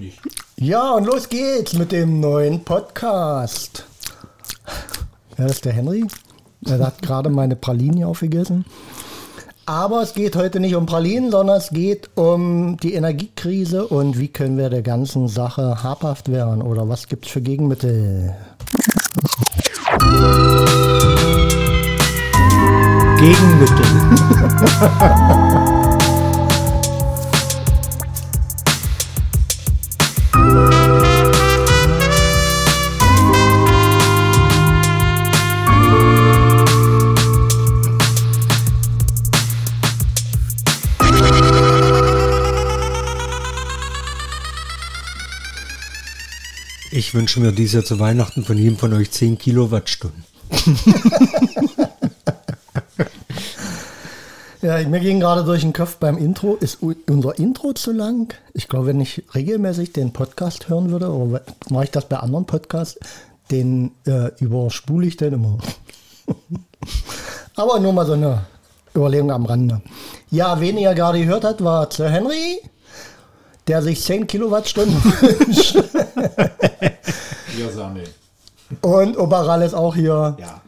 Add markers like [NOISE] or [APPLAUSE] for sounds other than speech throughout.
ich nicht. Ja, und los geht's mit dem neuen Podcast. Ja, das ist der Henry. Er hat gerade meine Pralinen aufgegessen. Aber es geht heute nicht um Pralinen, sondern es geht um die Energiekrise und wie können wir der ganzen Sache habhaft werden oder was gibt es für Gegenmittel. Gegenmittel. [LAUGHS] Ich wünsche mir dieses Jahr zu Weihnachten von jedem von euch 10 Kilowattstunden. [LAUGHS] ja, mir ging gerade durch den Kopf beim Intro. Ist unser Intro zu lang? Ich glaube, wenn ich regelmäßig den Podcast hören würde, oder mache ich das bei anderen Podcasts, den äh, überspule ich dann immer. [LAUGHS] Aber nur mal so eine Überlegung am Rande. Ja, wen ihr gerade gehört habt, war Sir Henry der sich 10 Kilowattstunden [LAUGHS] wünscht. Ja, Sahne. Und Oberal ist auch hier. Ja.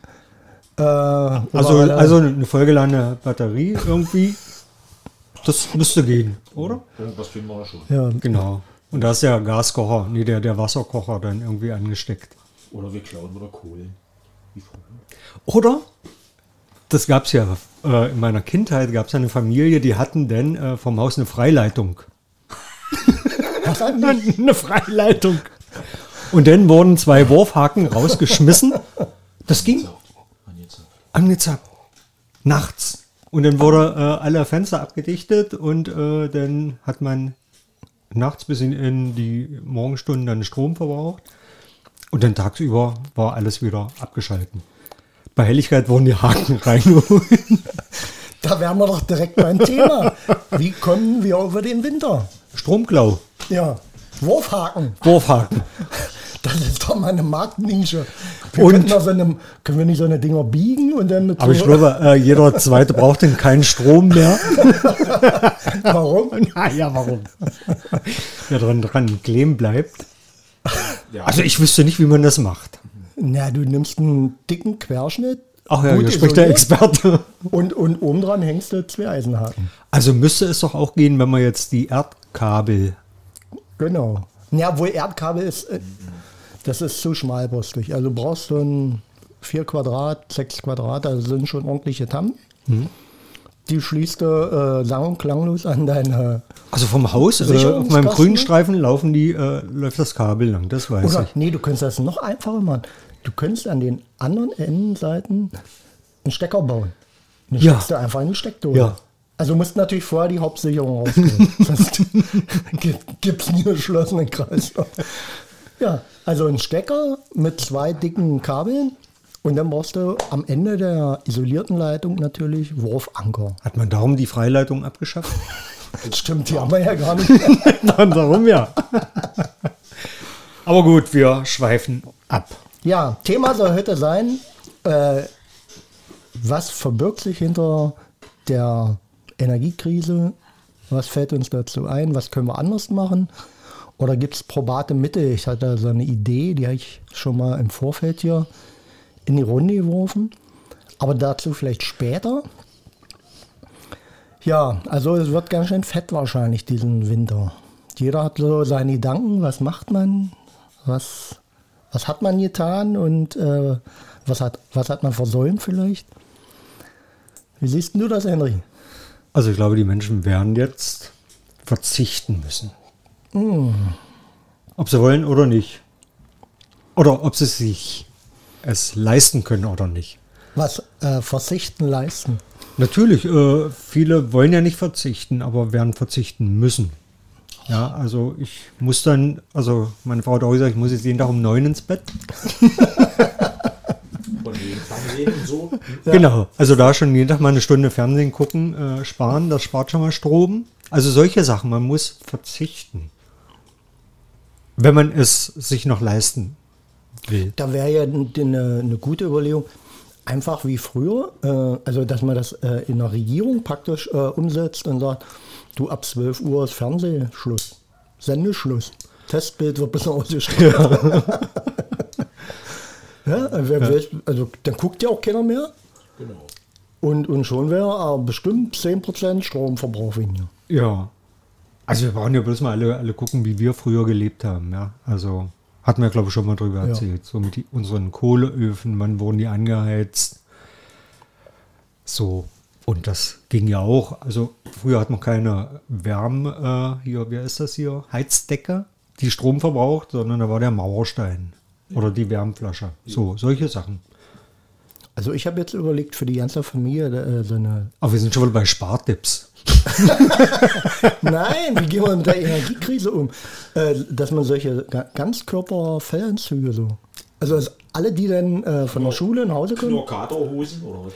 Äh, also, also eine vollgeladene Batterie irgendwie. Das müsste gehen, oder? Irgendwas finden wir schon. Ja. Genau. Und da ist der Gaskocher, nee, der, der Wasserkocher dann irgendwie angesteckt. Oder wir klauen oder Kohle. Oder? Das gab es ja äh, in meiner Kindheit, gab es eine Familie, die hatten denn äh, vom Haus eine Freileitung. [LAUGHS] Was [LAUGHS] Eine Freileitung. Und dann wurden zwei Wurfhaken rausgeschmissen. Das ging. Angezappt. Nachts. Und dann wurde äh, alle Fenster abgedichtet und äh, dann hat man nachts bis in, in die Morgenstunden dann Strom verbraucht. Und dann tagsüber war alles wieder abgeschalten. Bei Helligkeit wurden die Haken [LAUGHS] reingeholt. Da wären wir doch direkt beim Thema. Wie kommen wir über den Winter? Stromklau. Ja. Wurfhaken. Wurfhaken. Das ist doch mal eine Marktnische. Wir und so eine, können wir nicht so eine Dinger biegen und dann mit Aber so ich glaube, äh, jeder Zweite braucht denn keinen Strom mehr. [LAUGHS] warum? Na ja, warum? Der dran, dran kleben bleibt. Ja. Also ich wüsste nicht, wie man das macht. Na, du nimmst einen dicken Querschnitt, Ach ja, hier spricht der Experte. Und, und oben dran hängst du zwei Eisenhaken. Also müsste es doch auch gehen, wenn man jetzt die Erdkabel. Genau. Ja, wohl Erdkabel ist, äh, das ist zu schmalbrustig. Also du brauchst du ein 4 Quadrat, 6 Quadrat, also sind schon ordentliche Tamm. Mhm. Die schließt du äh, lang und klanglos an deine. Also vom Haus, äh, auf meinem grünen Streifen laufen die, äh, läuft das Kabel lang, das weiß Oder, ich. Nee, du könntest das noch einfacher machen. Du könntest an den anderen Endenseiten einen Stecker bauen. Dann ja. steckst du einfach in die Steckdose. Ja. Also du musst natürlich vorher die Hauptsicherung rausnehmen. [LAUGHS] Sonst [LAUGHS] gibt es nie einen geschlossenen Kreislauf. Ja, also ein Stecker mit zwei dicken Kabeln und dann brauchst du am Ende der isolierten Leitung natürlich Wurfanker. Hat man darum die Freileitung abgeschafft? [LAUGHS] Stimmt, die haben wir ja gar nicht. [LAUGHS] Dann darum ja. Aber gut, wir schweifen ab. Ja, Thema soll heute sein, äh, was verbirgt sich hinter der Energiekrise? Was fällt uns dazu ein? Was können wir anders machen? Oder gibt es probate Mittel? Ich hatte so eine Idee, die habe ich schon mal im Vorfeld hier in die Runde geworfen. Aber dazu vielleicht später. Ja, also es wird ganz schön fett wahrscheinlich diesen Winter. Jeder hat so seine Gedanken, was macht man, was was hat man getan und äh, was, hat, was hat man versäumt vielleicht? Wie siehst du das, Henry? Also ich glaube, die Menschen werden jetzt verzichten müssen. Mm. Ob sie wollen oder nicht. Oder ob sie sich es leisten können oder nicht. Was äh, verzichten leisten? Natürlich, äh, viele wollen ja nicht verzichten, aber werden verzichten müssen. Ja, also ich muss dann, also meine Frau hat auch gesagt, ich muss jetzt jeden Tag um neun ins Bett. Von wegen Fernsehen und so. Ja. Genau, also da schon jeden Tag mal eine Stunde Fernsehen gucken, äh, sparen, das spart schon mal Strom. Also solche Sachen, man muss verzichten. Wenn man es sich noch leisten will. Da wäre ja eine, eine gute Überlegung, einfach wie früher, äh, also dass man das äh, in der Regierung praktisch äh, umsetzt und sagt, du ab 12 Uhr ist Fernsehschluss, Sendeschluss. Testbild wird bisschen ausgestrahlt. Ja, [LAUGHS] wer, wer, also dann guckt ja auch keiner mehr. Genau. Und, und schon wäre aber bestimmt 10% Stromverbrauch weniger. Ja. Also wir brauchen ja bloß mal alle, alle gucken, wie wir früher gelebt haben. Ja, also hatten wir glaube ich schon mal drüber Ja. erzählt. So mit die, unseren Kohleöfen, wann wurden die angeheizt? So. Und das ging ja auch. Also früher hat man keine Wärme, äh, hier, wer ist das hier? Heizdecke, die Strom verbraucht, sondern da war der Mauerstein oder die Wärmflasche. So, solche Sachen. Also ich habe jetzt überlegt, für die ganze Familie äh, so eine... Aber wir sind schon wieder bei Spartipps. [LAUGHS] Nein, wie gehen wir mit der Energiekrise um? Äh, dass man solche Ga- Ganzkörper-Fellanzüge so... Also dass alle, die dann äh, von der Schule nach Hause kommen... Nur Katerhosen oder was?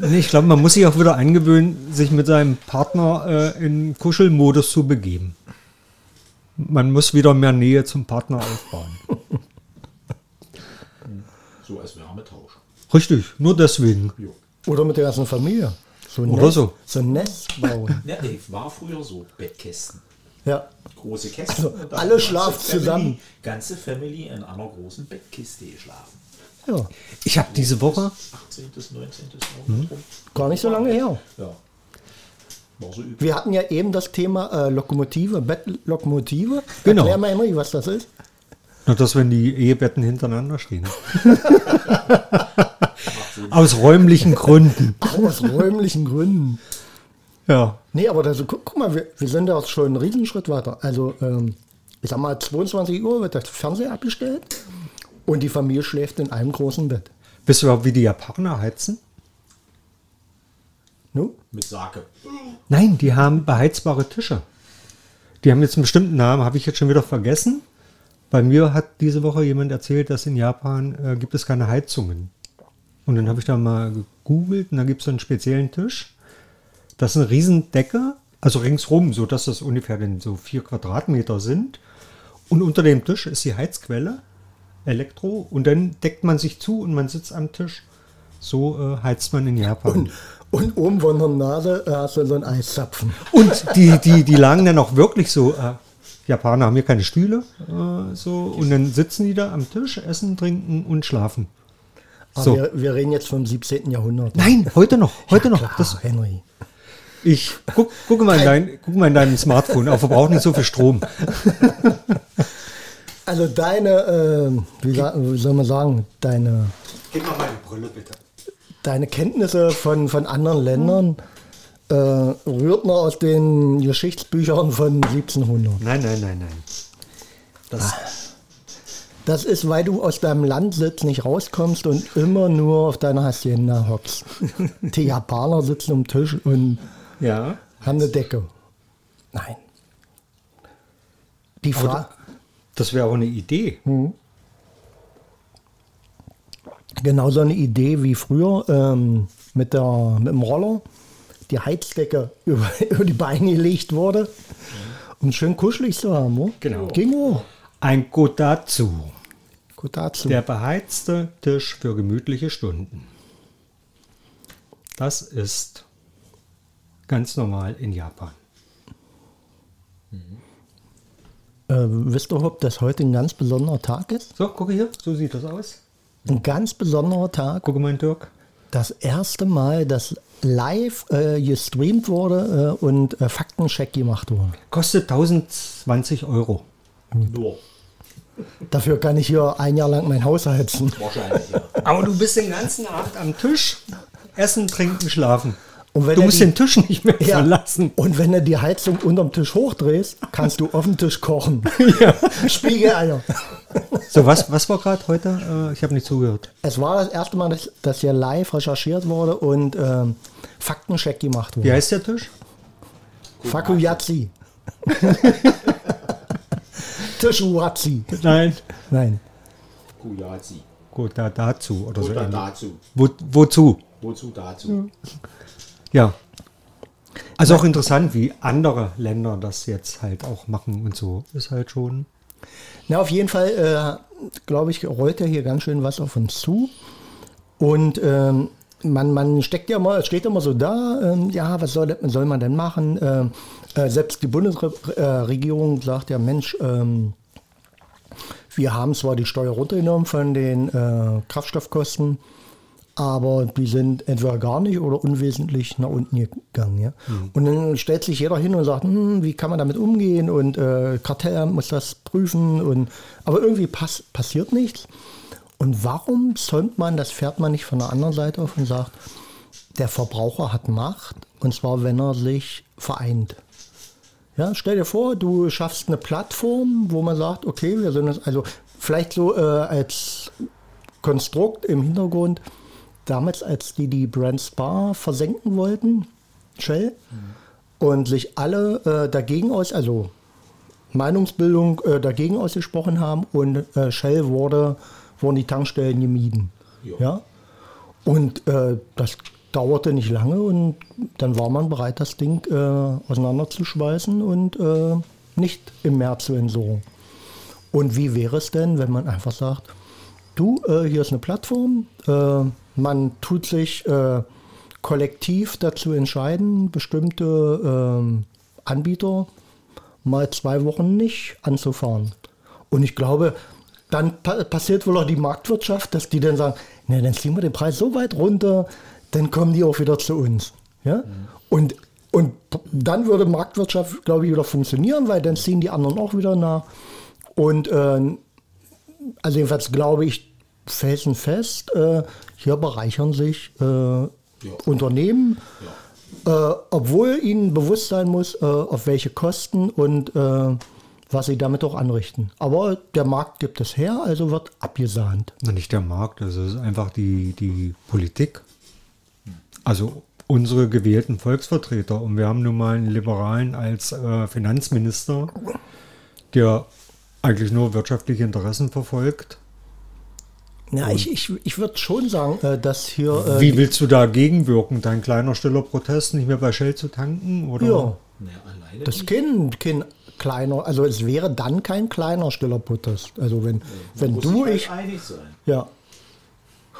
[LAUGHS] Nee, ich glaube, man muss sich auch wieder angewöhnen, sich mit seinem Partner äh, in Kuschelmodus zu begeben. Man muss wieder mehr Nähe zum Partner aufbauen. [LAUGHS] So als Wärmetausch. Richtig, nur deswegen. Oder mit der ganzen Familie. So ein Oder Nest, so. So ein Nest bauen. Ja, nee, war früher so. Bettkästen. Ja. Große Kästen. Also, alle schlafen zusammen. Ganze Family in einer großen Bettkiste geschlafen. ja. Ich habe diese Woche, 18. bis 19. Hm? Gar nicht so lange her. Ja. So. Wir hatten ja eben das Thema äh, Lokomotive, Bettlokomotive. Genau. Erklär mal, Henry, was das ist. nur dass wenn die Ehebetten hintereinander stehen. [LAUGHS] Aus räumlichen Gründen. [LAUGHS] Aus räumlichen Gründen. Ja. Nee, aber das, guck, guck mal, wir, wir sind ja schon einen Riesenschritt weiter. Also, ähm, ich sag mal, 22 Uhr wird das Fernseher abgestellt und die Familie schläft in einem großen Bett. Wisst ihr überhaupt, wie die Japaner heizen? Nu? Mit Sake. Nein, die haben beheizbare Tische. Die haben jetzt einen bestimmten Namen, habe ich jetzt schon wieder vergessen. Bei mir hat diese Woche jemand erzählt, dass in Japan äh, gibt es keine Heizungen. Und dann habe ich da mal gegoogelt und da gibt es so einen speziellen Tisch. Das ist eine Riesendecke, also ringsrum, so dass das ungefähr dann so vier Quadratmeter sind. Und unter dem Tisch ist die Heizquelle, Elektro, und dann deckt man sich zu und man sitzt am Tisch. So äh, heizt man in Japan. Und oben von der Nase äh, hast du so einen Eiszapfen. Und die, die, die lagen dann auch wirklich so. Äh, Japaner haben hier keine Stühle. Äh, so, und dann sitzen die da am Tisch, essen, trinken und schlafen. Aber So. wir, wir reden jetzt vom 17. Jahrhundert. Nein, heute noch. [LAUGHS] Heute noch. Klar, Das, Henry. ich guck, gucke mal, in dein, guck mal in deinem Smartphone. Auch verbraucht nicht so viel Strom. [LAUGHS] Also deine, äh, wie, wie soll man sagen, deine, Gib mal meine Brille bitte. deine Kenntnisse von, von anderen Ländern äh, rührten aus den Geschichtsbüchern von 1700. Nein, nein, nein, nein. Das, Das ist, weil du aus deinem Landsitz nicht rauskommst und immer nur auf deiner Hacienda hockst. [LAUGHS] Die Japaner sitzen am Tisch und ja. haben eine Decke. Nein. Die Frage. Das wäre auch eine Idee. Genau so eine Idee wie früher ähm, mit, der, mit dem Roller die Heizdecke [LAUGHS] über, über die Beine gelegt wurde, um schön kuschelig zu haben. Wo? Genau. Ging auch. Ein Kotatsu. Gut dazu. Der beheizte Tisch für gemütliche Stunden. Das ist ganz normal in Japan. Äh, wisst ihr, ob das heute ein ganz besonderer Tag ist? So, gucke hier, so sieht das aus. Ein ganz besonderer Tag. Gucke mal, Dirk. Das erste Mal, dass live äh, gestreamt wurde äh, und äh, Faktencheck gemacht wurde. Kostet 1020 Euro. Nur. Dafür kann ich hier ein Jahr lang mein Haus heizen. Wahrscheinlich, ja. Aber du bist den ganzen Abend am Tisch, essen, trinken, schlafen. Und wenn Du musst die- den Tisch nicht mehr Ja. verlassen. Und wenn du die Heizung unterm Tisch hochdrehst, kannst du auf dem Tisch kochen. [LAUGHS] Spiegeleier. So, was, was war gerade heute? Äh, ich habe nicht zugehört. Es war das erste Mal, dass, dass hier live recherchiert wurde und ähm, Faktencheck gemacht Wie wurde. heißt der Tisch? Fakuyazi. Tischuazi. Nein. Nein. Kuyazi. Gut, da, dazu oder so. Oder ähnlich. dazu. Wo, wozu? Wozu dazu? Ja. Also auch interessant, wie andere Länder das jetzt halt auch machen und so. Ist halt schon. Na, auf jeden Fall, äh, glaube ich, rollt ja hier ganz schön was auf uns zu. Und ähm, man, man steckt ja immer, es steht immer so da, ähm, ja, was soll, soll man denn machen? Ähm, äh, selbst die Bundesregierung sagt ja, Mensch, ähm, wir haben zwar die Steuer runtergenommen von den äh, Kraftstoffkosten, aber die sind entweder gar nicht oder unwesentlich nach unten gegangen. Ja? Mhm. Und dann stellt sich jeder hin und sagt, hm, wie kann man damit umgehen und äh, Kartellamt muss das prüfen. Und, aber irgendwie pass, passiert nichts. Und warum zäumt man, das fährt man nicht von der anderen Seite auf und sagt, der Verbraucher hat Macht und zwar, wenn er sich vereint. Ja, stell dir vor, du schaffst eine Plattform, wo man sagt, okay, wir sind es, also vielleicht so äh, als Konstrukt im Hintergrund, damals, als die die Brand Spa versenken wollten, Shell, mhm. und sich alle äh, dagegen aus, also Meinungsbildung äh, dagegen ausgesprochen haben und äh, Shell wurde, wurden die Tankstellen gemieden. Jo. Ja? Und äh, das dauerte nicht lange und dann war man bereit, das Ding äh, auseinanderzuschweißen und äh, nicht im Meer zu entsorgen. Und wie wäre es denn, wenn man einfach sagt, du, äh, hier ist eine Plattform, äh, man tut sich äh, kollektiv dazu entscheiden, bestimmte ähm, Anbieter mal zwei Wochen nicht anzufahren. Und ich glaube, dann pa passiert wohl auch die Marktwirtschaft, dass die dann sagen, ne, dann ziehen wir den Preis so weit runter, dann kommen die auch wieder zu uns. Ja? Mhm. Und, und dann würde Marktwirtschaft, glaube ich, wieder funktionieren, weil dann ziehen die anderen auch wieder nach. Und äh, also jedenfalls glaube ich felsenfest, äh, hier bereichern sich äh, ja. Unternehmen, ja. Äh, obwohl ihnen bewusst sein muss, äh, auf welche Kosten und äh, was sie damit auch anrichten. Aber der Markt gibt es her, also wird abgesahnt. Nicht der Markt, also es ist einfach die, die Politik. Also unsere gewählten Volksvertreter. Und wir haben nun mal einen Liberalen als äh, Finanzminister, der eigentlich nur wirtschaftliche Interessen verfolgt. Ja, ich, ich, ich würde schon sagen, äh, dass hier. Äh, wie willst du dagegen wirken? Dein kleiner stiller Protest, nicht mehr bei Shell zu tanken? Oder? Ja, ja das ist kein, kein kleiner, also es wäre dann kein kleiner stiller Protest. Also wenn, ja, wenn du halt ich. Einig sein. Ja.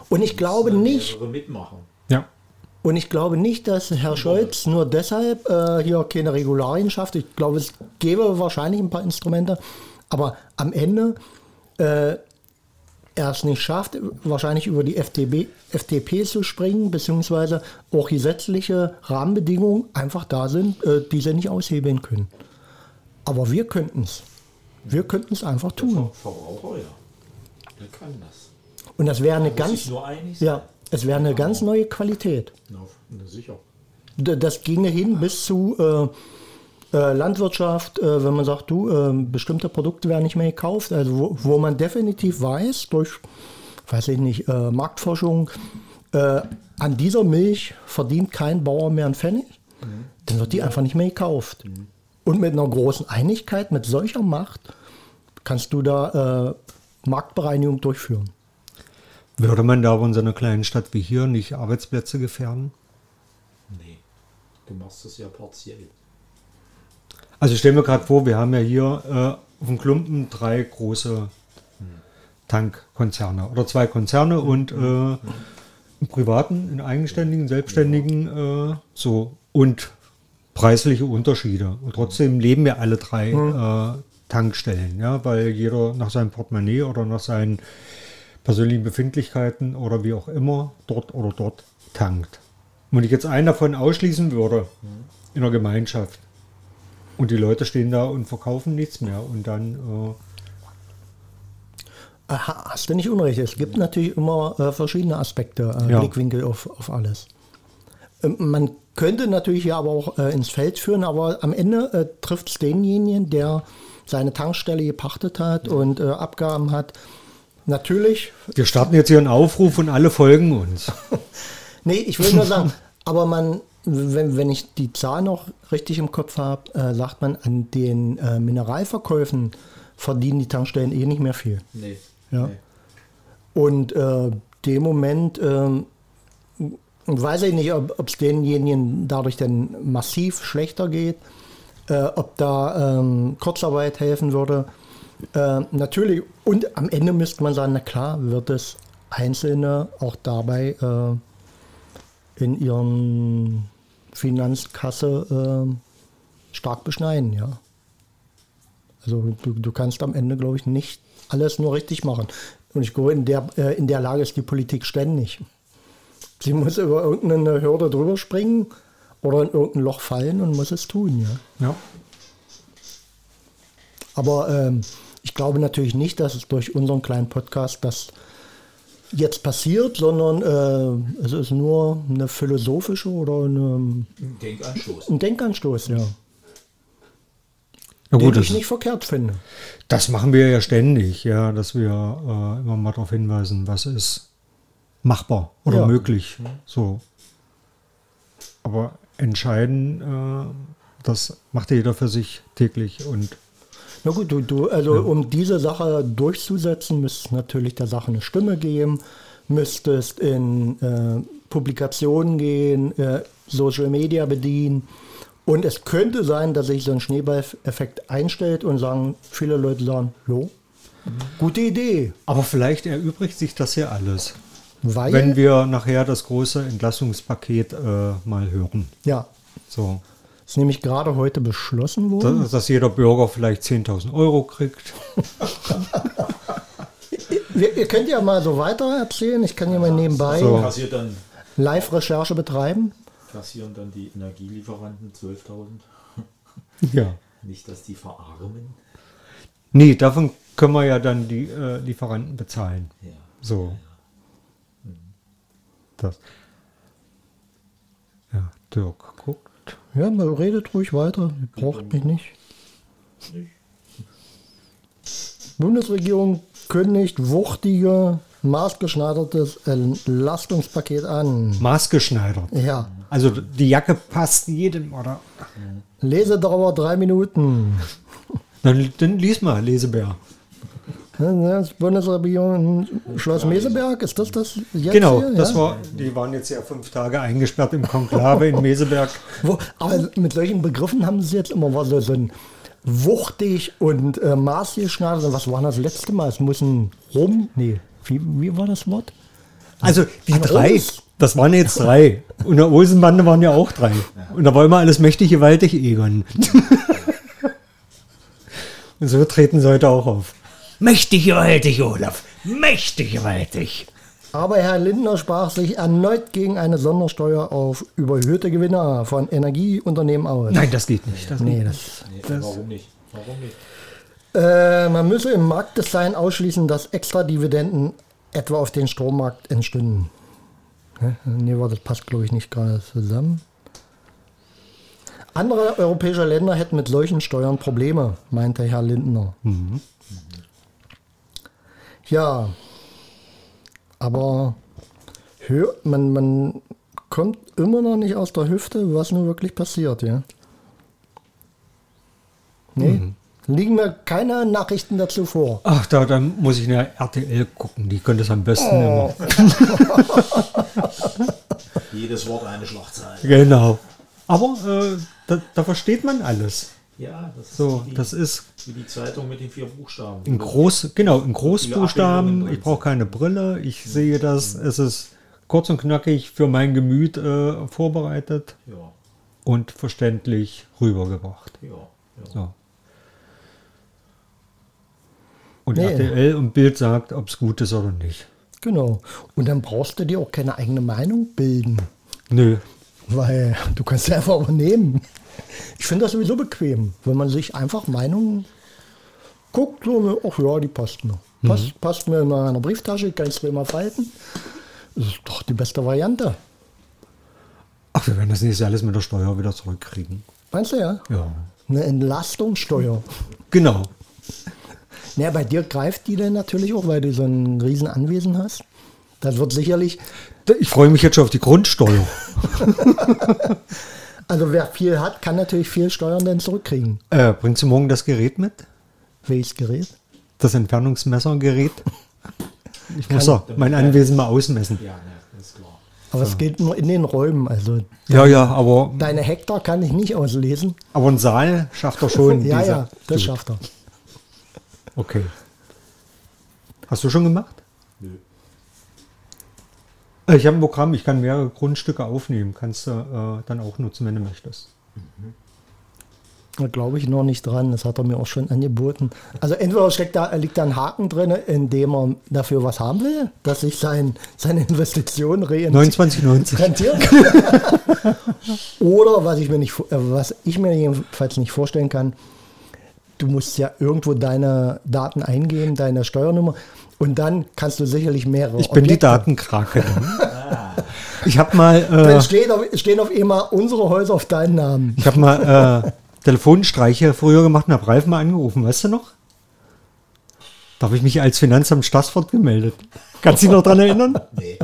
Und ich glaube nicht. Mitmachen. Ja. Und ich glaube nicht, dass Herr Scholz nur deshalb äh, hier keine Regularien schafft. Ich glaube, es gäbe wahrscheinlich ein paar Instrumente. Aber am Ende äh, er es nicht schafft, wahrscheinlich über die FDP, FDP zu springen, beziehungsweise auch gesetzliche Rahmenbedingungen einfach da sind, äh, die sie nicht aushebeln können. Aber wir könnten es. Wir könnten es einfach tun. Verbraucher, ja. Der kann das. Und das wäre eine ganz, ja, es wäre eine ganz neue Qualität. Sicher. Das ginge hin bis zu äh, äh, Landwirtschaft, äh, wenn man sagt, du, äh, bestimmte Produkte werden nicht mehr gekauft, also wo, wo man definitiv weiß, durch, weiß ich nicht, äh, Marktforschung, an dieser Milch verdient kein Bauer mehr einen Pfennig, mhm. dann wird die einfach nicht mehr gekauft. Mhm. Und mit einer großen Einigkeit, mit solcher Macht, kannst du da äh, Marktbereinigung durchführen. Würde man da aber in so einer kleinen Stadt wie hier nicht Arbeitsplätze gefährden? Nee, du machst das ja partiell. Also stellen wir gerade vor, wir haben ja hier äh, auf dem Klumpen drei große Tankkonzerne oder zwei Konzerne und äh, einen privaten, einen eigenständigen, selbstständigen, äh, so und preisliche Unterschiede. Und trotzdem leben wir alle drei äh, Tankstellen, ja, weil jeder nach seinem Portemonnaie oder nach seinen persönlichen Befindlichkeiten oder wie auch immer dort oder dort tankt. Wenn ich jetzt einen davon ausschließen würde in der Gemeinschaft, und die Leute stehen da und verkaufen nichts mehr. Und dann. Äh Hast du nicht unrecht. Es gibt natürlich immer äh, verschiedene Aspekte, äh, ja. Blickwinkel auf, auf alles. Ähm, man könnte natürlich ja aber auch äh, ins Feld führen, aber am Ende äh, trifft es denjenigen, der seine Tankstelle gepachtet hat und äh, Abgaben hat. Natürlich. Wir starten jetzt hier einen Aufruf und alle folgen uns. [LAUGHS] nee, ich will nur sagen, aber man, wenn, wenn ich die Zahl noch richtig im Kopf habe, äh, sagt man, an den äh, Mineralverkäufen verdienen die Tankstellen eh nicht mehr viel. Nee. Ja. Nee. Und äh, dem Moment ähm, weiß ich nicht, ob es denjenigen dadurch dann massiv schlechter geht, äh, ob da ähm, Kurzarbeit helfen würde. Äh, natürlich, und am Ende müsste man sagen, na klar, wird es Einzelne auch dabei äh, in ihren Finanzkasse äh, stark beschneiden, ja. Also du, du kannst am Ende, glaube ich, nicht alles nur richtig machen. Und ich glaube, in der, äh, in der Lage ist die Politik ständig. Sie muss über irgendeine Hürde drüber springen oder in irgendein Loch fallen und muss es tun, ja. Ja. Aber ähm, ich glaube natürlich nicht, dass es durch unseren kleinen Podcast das jetzt passiert, sondern äh, es ist nur eine philosophische oder eine, Denkanstoß. ein Denkanstoß, ja. Na Den gut, ich das, nicht verkehrt finde. das machen wir ja ständig, ja, dass wir äh, immer mal darauf hinweisen, was ist machbar oder Ja. möglich. So. Aber entscheiden, äh, das macht jeder für sich täglich und Na gut, du, du, also um diese Sache durchzusetzen, müsstest natürlich der Sache eine Stimme geben, müsstest in äh, Publikationen gehen, äh, Social Media bedienen. Und es könnte sein, dass sich so ein Schneeball-Effekt einstellt und sagen, viele Leute sagen, jo, gute Idee. Aber vielleicht erübrigt sich das ja alles, Weil, wenn wir nachher das große Entlastungspaket äh, mal hören. ja, So, ist nämlich gerade heute beschlossen worden. dass, dass jeder Bürger vielleicht 10.000 Euro kriegt. [LAUGHS] Wir, ihr könnt ja mal so weiter erzählen. Ich kann ja mal nebenbei So. Live-Recherche betreiben. kassieren dann die Energielieferanten 12.000. Ja. Nicht, dass die verarmen. Nee, davon können wir ja dann die äh, Lieferanten bezahlen. Ja. So. Das. Ja, Dirk guckt. Ja, man redet ruhig weiter. Ihr braucht mich nicht. Bundesregierung kündigt wuchtige, maßgeschneidertes Entlastungspaket an. Maßgeschneidert. Ja, Also die Jacke passt jedem, oder? Lesedauer drei Minuten. Dann, dann lies mal, Lesebär. Das Bundesregierung Schloss Meseberg, ist das das jetzt Genau, hier? das ja? war, die waren jetzt ja fünf Tage eingesperrt im Konklave in Meseberg. Wo, aber mit solchen Begriffen haben sie jetzt immer was so, ein wuchtig und äh, maßgeschneidert. Was war das letzte Mal? Es muss ein Rum. Nee, wie, wie war das Wort? Also die Ein drei, das waren jetzt drei. Und der Olsenbande waren ja auch drei. Und da war immer alles mächtig, gewaltig, Egon. Und [LAUGHS] so treten sie heute auch auf. Mächtig, gewaltig, Olaf. Mächtig, gewaltig. Aber Herr Lindner sprach sich erneut gegen eine Sondersteuer auf überhöhte Gewinne von Energieunternehmen aus. Nein, das geht nicht. Das Nee, geht das, Nee, warum nicht? Warum nicht? äh, man müsse im Marktdesign ausschließen, dass extra Dividenden etwa auf den Strommarkt entstünden. Nee, das passt, glaube ich, nicht gerade zusammen. Andere europäische Länder hätten mit solchen Steuern Probleme, meinte Herr Lindner. Ja, aber hö man, man kommt immer noch nicht aus der Hüfte, was nun wirklich passiert, ja. Nee, liegen mir keine Nachrichten dazu vor. Ach, da, da muss ich eine RTL gucken. Die können das am besten immer. [LAUGHS] Jedes Wort eine Schlagzeile. Genau. Aber äh, da, da versteht man alles. Ja, das ist So, das ist wie die Zeitung mit den vier Buchstaben. in groß, genau, in Großbuchstaben. Ich brauche keine Brille. Ich sehe das. Es ist kurz und knackig für mein Gemüt äh, vorbereitet Ja, und verständlich rübergebracht. ja, ja. So. Und Nee. RTL und Bild sagt, ob es gut ist oder nicht. Genau. Und dann brauchst du dir auch keine eigene Meinung bilden, Nö. weil du kannst sie einfach übernehmen. Ich finde das sowieso bequem, wenn man sich einfach Meinungen guckt, so, ne, ach ja, die passt mir. Passt, passt mir in meiner Brieftasche, kann ich es immer falten. Das ist doch die beste Variante. Ach, wir werden das nächste alles mit der Steuer wieder zurückkriegen. Meinst du ja? Ja. Eine Entlastungssteuer. Genau. Naja, bei dir greift die denn natürlich auch, weil du so ein riesen Anwesen hast. Das wird sicherlich, Ich freue mich jetzt schon auf die Grundsteuer. [LAUGHS] also wer viel hat, kann natürlich viel Steuern dann zurückkriegen. Äh, bringst du morgen das Gerät mit? Welches Gerät? Das Entfernungsmessergerät? [LAUGHS] Ich muss ja mein Anwesen mal ausmessen. Ja, ist klar. Aber es geht nur in den Räumen. Also Ja, ja, aber, deine Hektar kann ich nicht auslesen. aber ein Saal schafft er schon. [LAUGHS] Ja, ja, das Gut. schafft er. Okay. Hast du schon gemacht? Nö. Äh, Ich habe ein Programm, ich kann mehrere Grundstücke aufnehmen. Kannst du äh, dann auch nutzen, wenn du möchtest. Da glaube ich noch nicht dran. Das hat er mir auch schon angeboten. Also entweder steckt da, liegt da ein Haken drin, indem er dafür was haben will, dass sich sein, seine Investition rentiert. [LAUGHS] Oder was ich mir nicht, äh, was ich mir jedenfalls nicht vorstellen kann, du musst ja irgendwo deine Daten eingeben, deine Steuernummer. Und dann kannst du sicherlich mehrere. Ich bin Objekte. die Datenkrake. [LAUGHS] ich habe mal. Äh, dann stehen auf, stehen auf immer unsere Häuser auf deinen Namen. Ich habe mal äh, [LAUGHS] Telefonstreiche früher gemacht und habe Ralf mal angerufen, weißt du noch? Da habe ich mich als Finanzamt Stassfurt gemeldet. Kannst du dich noch dran erinnern? [LAUGHS] Nee.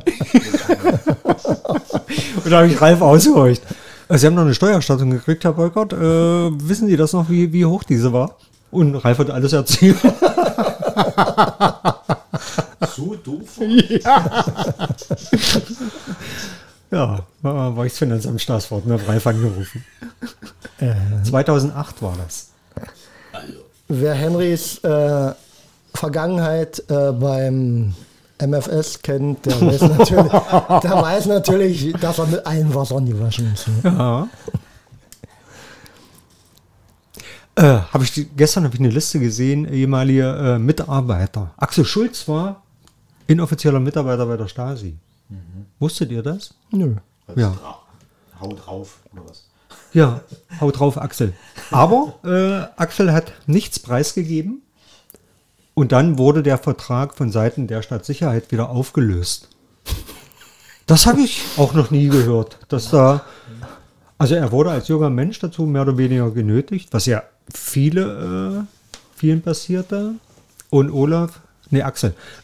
und da habe ich Ralf ausgehorcht. Also Sie haben noch eine Steuererstattung gekriegt, Herr Beukert. Äh, wissen Sie das noch, wie, wie hoch diese war? Und Ralf hat alles erzählt. [LAUGHS] so doof? Ja. ja, war ich Finanzamt Stassfurt und habe Ralf angerufen. 2008 war das. Wer Henrys äh, Vergangenheit äh, beim MFS kennt, der [LAUGHS] weiß natürlich, der weiß natürlich dass er mit allen Wassern gewaschen ist. Ne? Ja. Äh, habe ich gestern habe ich eine Liste gesehen, ehemalige äh, Mitarbeiter. Axel Schulz war inoffizieller Mitarbeiter bei der Stasi. Mhm. Wusstet ihr das? Nö. Ja. Hau drauf oder was? Ja, haut drauf, Axel. Aber äh, Axel hat nichts preisgegeben. Und dann wurde der Vertrag von Seiten der Stadtsicherheit wieder aufgelöst. Das habe ich auch noch nie gehört, dass da, also er wurde als junger Mensch dazu mehr oder weniger genötigt, was ja viele, äh, vielen passierte. Und Olaf, nee, Axel, [LAUGHS]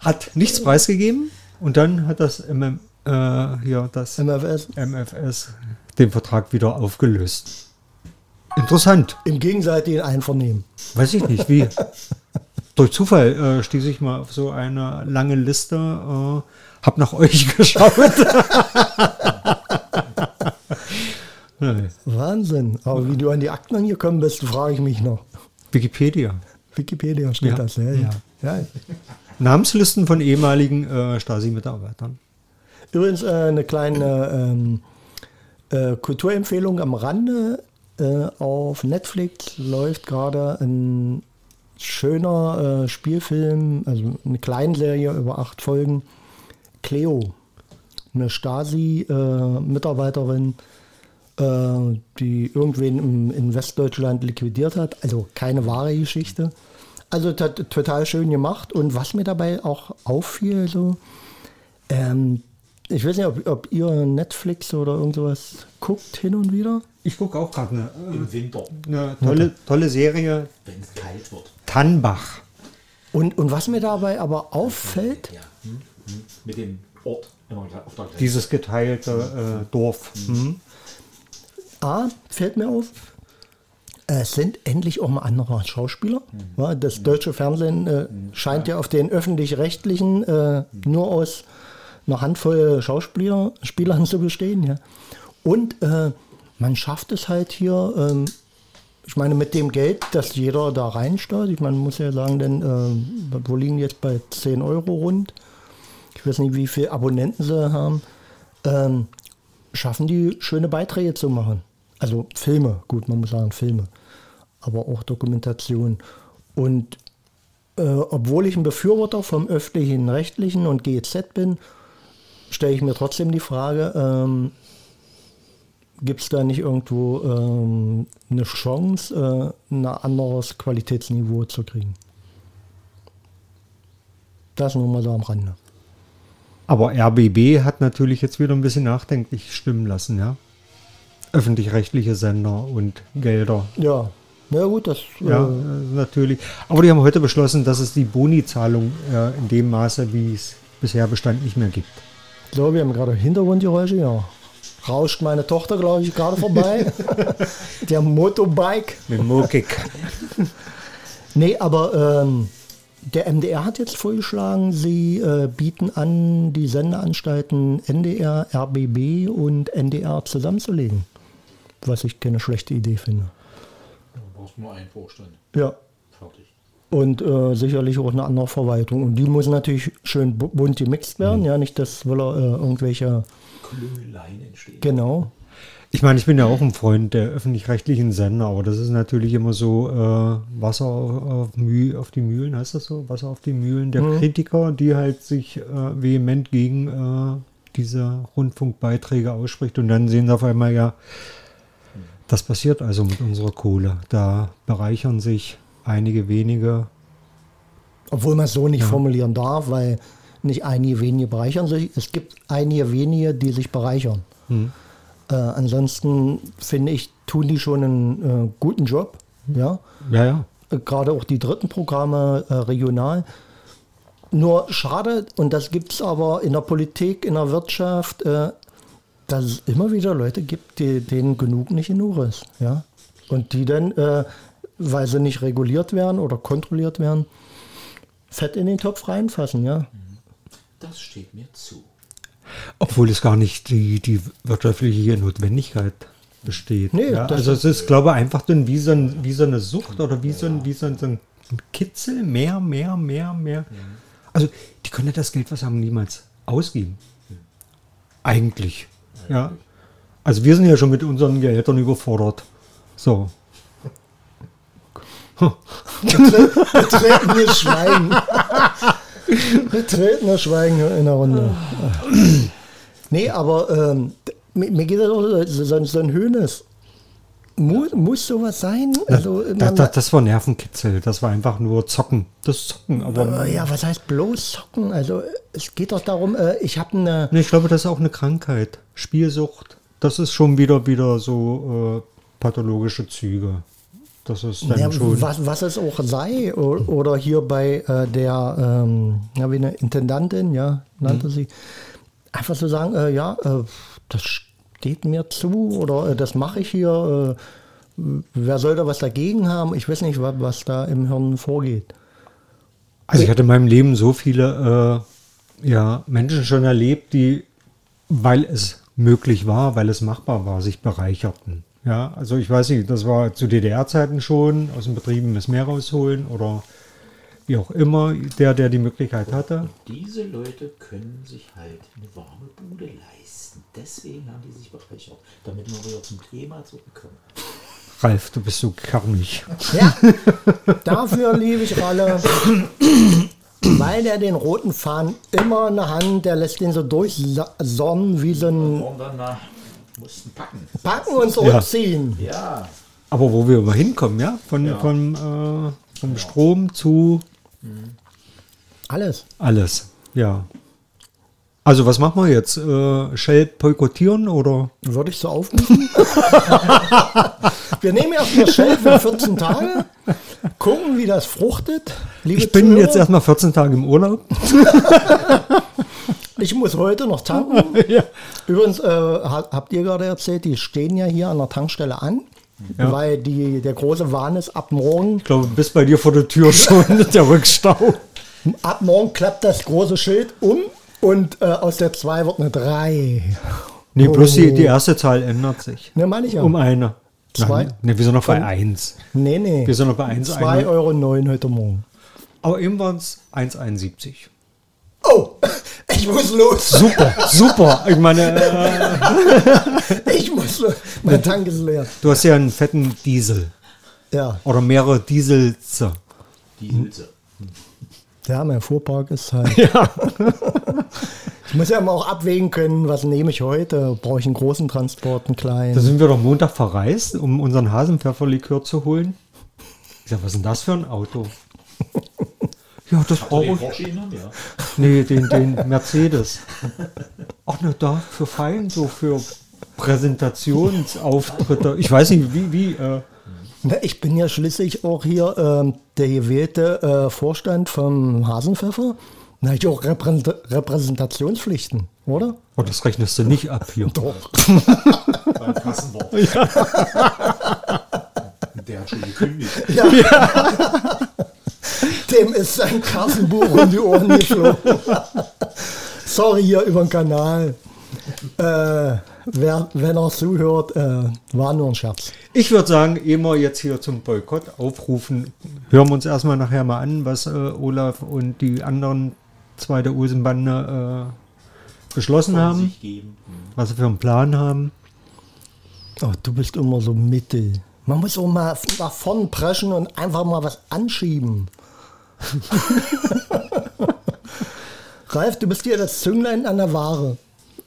hat nichts preisgegeben. Und dann hat das MM, äh, hier das MFS. MFS den Vertrag wieder aufgelöst. Interessant. Im gegenseitigen Einvernehmen. Weiß ich nicht, wie. Durch Zufall äh, stieß ich mal auf so eine lange Liste, äh, hab nach euch [LAUGHS] geschaut. Wahnsinn. Aber wie du an die Akten angekommen bist, frage ich mich noch. Wikipedia. Wikipedia steht ja. das, ja, ja. ja. Namenslisten von ehemaligen äh, Stasi-Mitarbeitern. Übrigens äh, eine kleine ähm, äh, Kulturempfehlung am Rande. Äh, auf Netflix läuft gerade ein schöner äh, Spielfilm, also eine Kleinserie über acht Folgen. Cleo, eine Stasi-Mitarbeiterin, äh, die irgendwen im, in Westdeutschland liquidiert hat. Also keine wahre Geschichte. Also total schön gemacht. Und was mir dabei auch auffiel, so, ähm, ich weiß nicht, ob, ob, ihr Netflix oder irgendwas guckt hin und wieder. Ich gucke auch gerade eine, Im Winter. eine tolle, tolle Serie. Wenn es kalt wird. Tannbach. Und, und was mir dabei aber auffällt. Ja. Hm, hm. Mit dem Ort auf der Dieses geteilte äh, Dorf. Hm. A, fällt mir auf, es sind endlich auch mal andere Schauspieler. Mhm. Das deutsche Fernsehen äh, scheint ja auf den öffentlich-rechtlichen äh, nur aus einer Handvoll Schauspieler, Spielern zu [LAUGHS] bestehen. Ja. Und äh, man schafft es halt hier, ähm, ich meine, mit dem Geld, das jeder da reinsteuert, ich meine, man muss ja sagen, denn äh, wo liegen jetzt bei 10 Euro rund? Ich weiß nicht, wie viele Abonnenten sie haben. Ähm, schaffen die schöne Beiträge zu machen. Also Filme, gut, man muss sagen Filme, aber auch Dokumentation. Und äh, obwohl ich ein Befürworter vom öffentlichen, rechtlichen und GEZ bin, stelle ich mir trotzdem die Frage, ähm, gibt es da nicht irgendwo ähm, eine Chance, äh, ein anderes Qualitätsniveau zu kriegen? Das nur mal so am Rande. Aber RBB hat natürlich jetzt wieder ein bisschen nachdenklich stimmen lassen, ja? Öffentlich-rechtliche Sender und Gelder. Ja, na gut, das. Ja, äh, natürlich. Aber die haben heute beschlossen, dass es die Boni-Zahlung äh, in dem Maße, wie es bisher bestand, nicht mehr gibt. So, wir haben gerade Hintergrundgeräusche, ja. Rauscht meine Tochter, glaube ich, gerade vorbei. [LAUGHS] Der Motobike. Mit Mokik. [LAUGHS] nee, aber ähm, der MDR hat jetzt vorgeschlagen, sie äh, bieten an, die Sendeanstalten NDR, RBB und NDR zusammenzulegen. Was ich keine schlechte Idee finde. Du brauchst nur einen Vorstand. Ja. Fertig. Und äh, sicherlich auch eine andere Verwaltung. Und die muss natürlich schön bu- bunt gemixt werden, ja, nicht, dass will er äh, irgendwelche. Klölein entstehen. Genau. Ich meine, ich bin ja auch ein Freund der öffentlich-rechtlichen Sender, aber das ist natürlich immer so äh, Wasser auf, Müh, auf die Mühlen, heißt das so? Wasser auf die Mühlen der Kritiker, die halt sich äh, vehement gegen äh, diese Rundfunkbeiträge ausspricht und dann sehen sie auf einmal ja, das passiert also mit unserer Kohle. Da bereichern sich einige wenige. Obwohl man es so nicht formulieren darf, weil nicht einige wenige bereichern sich. Es gibt einige wenige, die sich bereichern. Äh, ansonsten finde ich, tun die schon einen äh, guten Job. Ja. Ja, ja. Äh, Gerade auch die dritten Programme äh, regional. Nur schade, und das gibt es aber in der Politik, in der Wirtschaft, äh, dass es immer wieder Leute gibt, die, denen genug nicht genug ist. Ja? Und die dann, weil sie nicht reguliert werden oder kontrolliert werden, fett in den Topf reinfassen. Ja? Das steht mir zu. Obwohl es gar nicht die, die wirtschaftliche Notwendigkeit besteht. Nee, ja, das also es ist, glaube ich, einfach dann wie so, ein, wie so eine Sucht oder wie so ein, wie so ein, so ein Kitzel, mehr, mehr, mehr, mehr. Also die können ja das Geld, was sie haben, niemals ausgeben. Eigentlich. Ja. Also wir sind ja schon mit unseren Gehältern überfordert. So. Betretenes Schweigen. [LAUGHS] Betretenes Schweigen in der Runde. Nee, aber ähm, mir, geht das auch so, so, ein Höhnes. Muss, muss sowas sein? Also, Das, das, das war Nervenkitzel. Das war einfach nur Zocken. Das Zocken. Aber äh, ja, was heißt bloß zocken? Also es geht doch darum, äh, ich habe eine. Nee, ich glaube, das ist auch eine Krankheit. Spielsucht. Das ist schon wieder wieder so äh, pathologische Züge. Das ist dann Ja, schon. was, was es auch sei, oder hier bei äh, der, ähm, ja, wie eine Intendantin, ja, nannte sie, einfach so sagen, äh, ja, äh, das steht mir zu oder äh, das mache ich hier. Äh, wer soll da was dagegen haben? Ich weiß nicht, was, was da im Hirn vorgeht. Also ich hatte in meinem Leben so viele äh, ja, Menschen schon erlebt, die, weil es möglich war, weil es machbar war, sich bereicherten. Ja, also ich weiß nicht, das war zu DDR-Zeiten schon, aus den Betrieben das Meer rausholen oder wie auch immer, der, der die Möglichkeit hatte. Diese Leute können sich halt eine warme Bude leisten. Deswegen haben die sich bereichert. Damit wir wieder zum Thema zurückkommen. Ralf, du bist so karmig. Ja, dafür liebe ich Ralle. Weil der den roten Faden immer in der Hand, der lässt den so durchsonnen wie so ein Und mussten packen. Packen und Ja. zurückziehen. Ja, Aber wo wir immer hinkommen, ja? Von, Ja. Vom, äh, vom Strom zu Alles. alles, ja. Also was machen wir jetzt? Äh, Shell boykottieren oder? Würde ich so aufrufen? [LAUGHS] Wir nehmen erstmal Shell für 14 Tage, gucken, wie das fruchtet. Liebe Ich bin Zuhörer, jetzt erstmal 14 Tage im Urlaub. [LAUGHS] Ich muss heute noch tanken. [LAUGHS] ja. Übrigens, äh, ha- habt ihr gerade erzählt, die stehen ja hier an der Tankstelle an, Ja. weil die, der große Wahn ist, ab morgen, Ich glaube, bis bei dir vor der Tür schon [LAUGHS] der Rückstau. ab morgen klappt das große Schild um und äh, aus der 2 wird eine 3. Nee, bloß die, die erste Zahl ändert sich. Ne, meine ich ja. Um eine. Zwei? Nein, nee, wir sind noch bei Von- 1. Nee, nee. Wir sind noch bei 1. 2,09 Euro heute Morgen. Aber eben waren es 1,71. Ich muss los. Super, super. Ich meine, äh, [LAUGHS] Ich muss los. Mein Tank ist leer. du hast ja einen fetten Diesel. Ja, Oder mehrere Diesels. die Hülse. ja, mein Fuhrpark ist halt. Ja. [LAUGHS] Ich muss ja immer auch abwägen können, was nehme ich heute? Brauche ich einen großen Transport, einen Da kleinen? sind wir doch Montag verreist, um unseren Hasenpfefferlikör zu holen. Ich sag, was ist denn das für ein Auto? Ja, das brauche ich. Porsche ja. Nee, den, den Mercedes. Ach ne, da für fein, so für Präsentationsauftritte. Ich weiß nicht, wie, wie, äh, Na, Ich bin ja schließlich auch hier ähm, der gewählte äh, Vorstand vom Hasenpfeffer. Na, ich auch Repräsent Repräsentationspflichten, oder? oh, das rechnest du nicht ab hier. Doch. Beim Kassenwort. Der hat schon gekündigt. Dem ist sein Kassenbuch um die Ohren geflogen. Sorry, hier über den Kanal. Äh, wer, wenn er zuhört, äh, war nur ein Scherz. Ich würde sagen, immer jetzt hier zum Boykott aufrufen, hören wir uns erstmal nachher mal an, was äh, Olaf und die anderen zweite Olsenbande äh, beschlossen Von haben, sich geben. Hm. was sie für einen Plan haben. Oh, du bist immer so mittel. Man muss auch mal nach vorn preschen und einfach mal was anschieben. [LAUGHS] Ralf, du bist hier das Zünglein an der Ware.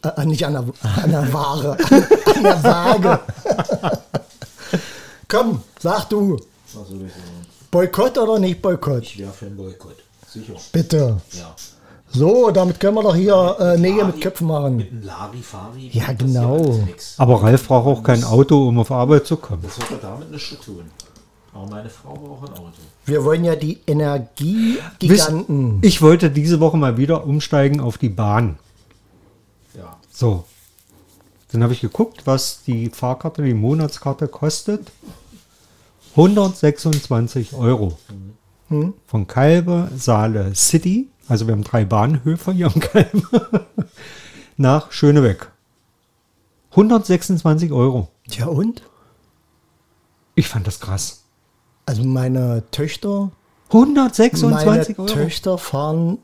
Äh, nicht an der, an der Ware, [LAUGHS] an der Waage. Komm, sag du, sagen? Boykott oder nicht Boykott? Ich wäre für einen Boykott. Sicher. Bitte. Ja. So, damit können wir doch hier äh, Nägel mit Köpfen machen. Mit einem Larifari. Ja, genau. Aber Ralf braucht auch kein Auto, um auf Arbeit zu kommen. Das hat er damit nichts zu tun. Aber meine Frau braucht ein Auto. Wir wollen ja die Energiegiganten. Ich wollte diese Woche mal wieder umsteigen auf die Bahn. Ja. So. Dann habe ich geguckt, was die Fahrkarte, die Monatskarte kostet. 126 Euro. Von Kalbe, Saale City, also wir haben drei Bahnhöfe hier in Kalbe, [LAUGHS] nach Schönebeck. 126 Euro. Tja, und? Ich fand das krass. Also meine Töchter, 126 meine Euro. Töchter fahren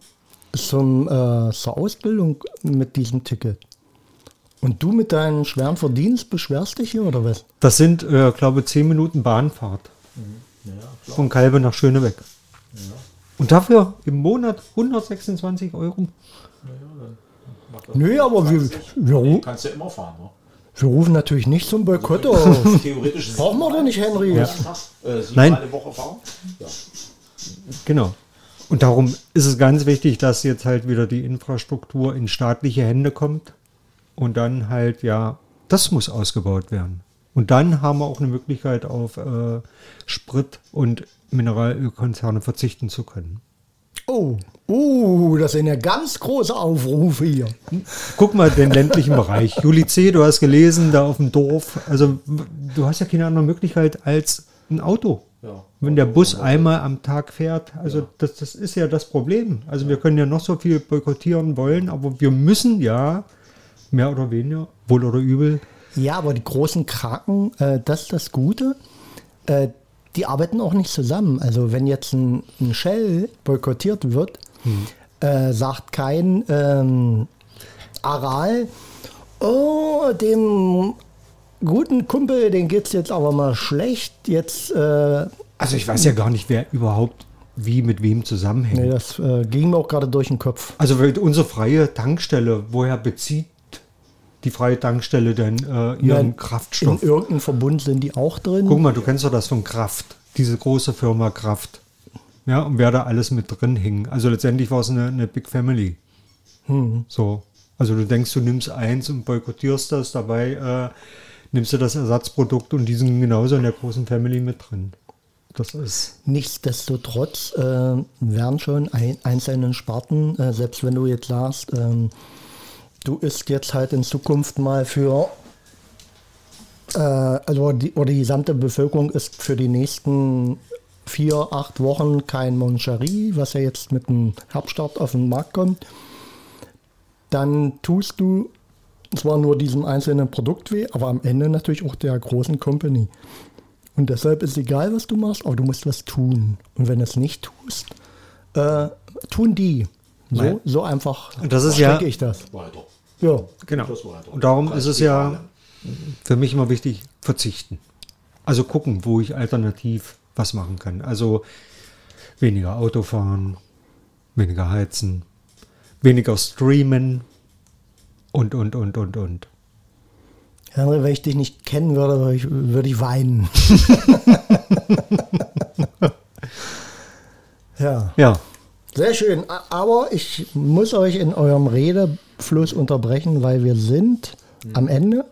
zum, äh, zur Ausbildung mit diesem Ticket. Und du mit deinem schweren Verdienst beschwerst dich hier oder was? Das sind, äh, glaube 10 Minuten Bahnfahrt. Ja, klar. Von Kalbe nach Schönebeck. Und dafür im Monat 126 Euro. Macht das Nö, aber wir, 20. wir, Kannst du immer fahren, ne? Wir rufen natürlich nicht zum Boykott auf. [LAUGHS] Theoretisch. Brauchen wir doch nicht, Henry. Ja. Äh, Nein. Ja. Genau. Und darum ist es ganz wichtig, dass jetzt halt wieder die Infrastruktur in staatliche Hände kommt. Und dann halt, ja, das muss ausgebaut werden. Und dann haben wir auch eine Möglichkeit, auf äh, Sprit- und Mineralölkonzerne verzichten zu können. Oh, uh, das sind ja ganz große Aufrufe hier. Guck mal den ländlichen Bereich. Juli C., du hast gelesen, da auf dem Dorf. Also du hast ja keine andere Möglichkeit als ein Auto. Ja. Wenn der Bus einmal am Tag fährt, also das, das ist ja das Problem. Also wir können ja noch so viel boykottieren wollen, aber wir müssen ja mehr oder weniger, wohl oder übel, Ja, aber die großen Kraken, äh, das ist das Gute, äh, die arbeiten auch nicht zusammen. Also wenn jetzt ein, ein Shell boykottiert wird, äh, sagt kein ähm, Aral, oh, dem guten Kumpel, den geht's jetzt aber mal schlecht. Jetzt, äh, Also ich weiß ja gar nicht, wer überhaupt wie mit wem zusammenhängt. nee, das äh, ging mir auch gerade durch den Kopf. Also unsere freie Tankstelle, woher bezieht die freie Tankstelle denn äh, ihren Ja, Kraftstoff? In irgendeinem Verbund sind die auch drin. Guck mal, du kennst doch das von Kraft, diese große Firma Kraft. Ja, und wer da alles mit drin hing. Also letztendlich war es eine, eine Big Family. So. Also du denkst, du nimmst eins und boykottierst das, dabei äh, nimmst du das Ersatzprodukt und die sind genauso in der großen Family mit drin. Das ist. Nichtsdestotrotz äh, werden schon ein, einzelne Sparten, äh, selbst wenn du jetzt sagst, ähm, du isst jetzt halt in Zukunft mal für, äh, also die, oder die gesamte Bevölkerung ist für die nächsten vier, acht Wochen kein Moncherie, was ja jetzt mit dem Herbststart auf den Markt kommt, dann tust du zwar nur diesem einzelnen Produkt weh, aber am Ende natürlich auch der großen Company. Und deshalb ist egal, was du machst, aber du musst was tun. Und wenn du es nicht tust, äh, tun die. So, Nein. so einfach Und das ist ja- ich das. Weiter. Ja. Genau. Das weiter. Und darum ist es ja für mich immer wichtig, verzichten. Also gucken, wo ich alternativ was machen kann. Also weniger Auto fahren, weniger heizen, weniger streamen und, und, und, und, und. Henry, wenn ich dich nicht kennen würde, würde ich, würde ich weinen. [LAUGHS] ja, Ja, sehr schön. Aber ich muss euch in eurem Redefluss unterbrechen, weil wir sind am Ende.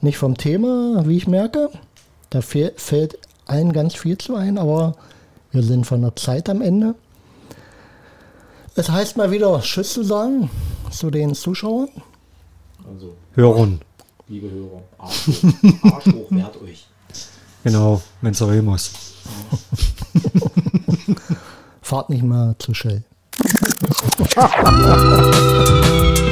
Nicht vom Thema, wie ich merke. Da fehl, fällt allen ganz viel zu ein, aber wir sind von der Zeit am Ende. Es heißt mal wieder Tschüss zu sagen zu den Zuschauern. Also, hören. liebe Hörer, Arsch hoch, Arsch hoch, wehrt euch. Genau, Menzeremus. [LAUGHS] Fahrt nicht mal zu Shell. [LAUGHS]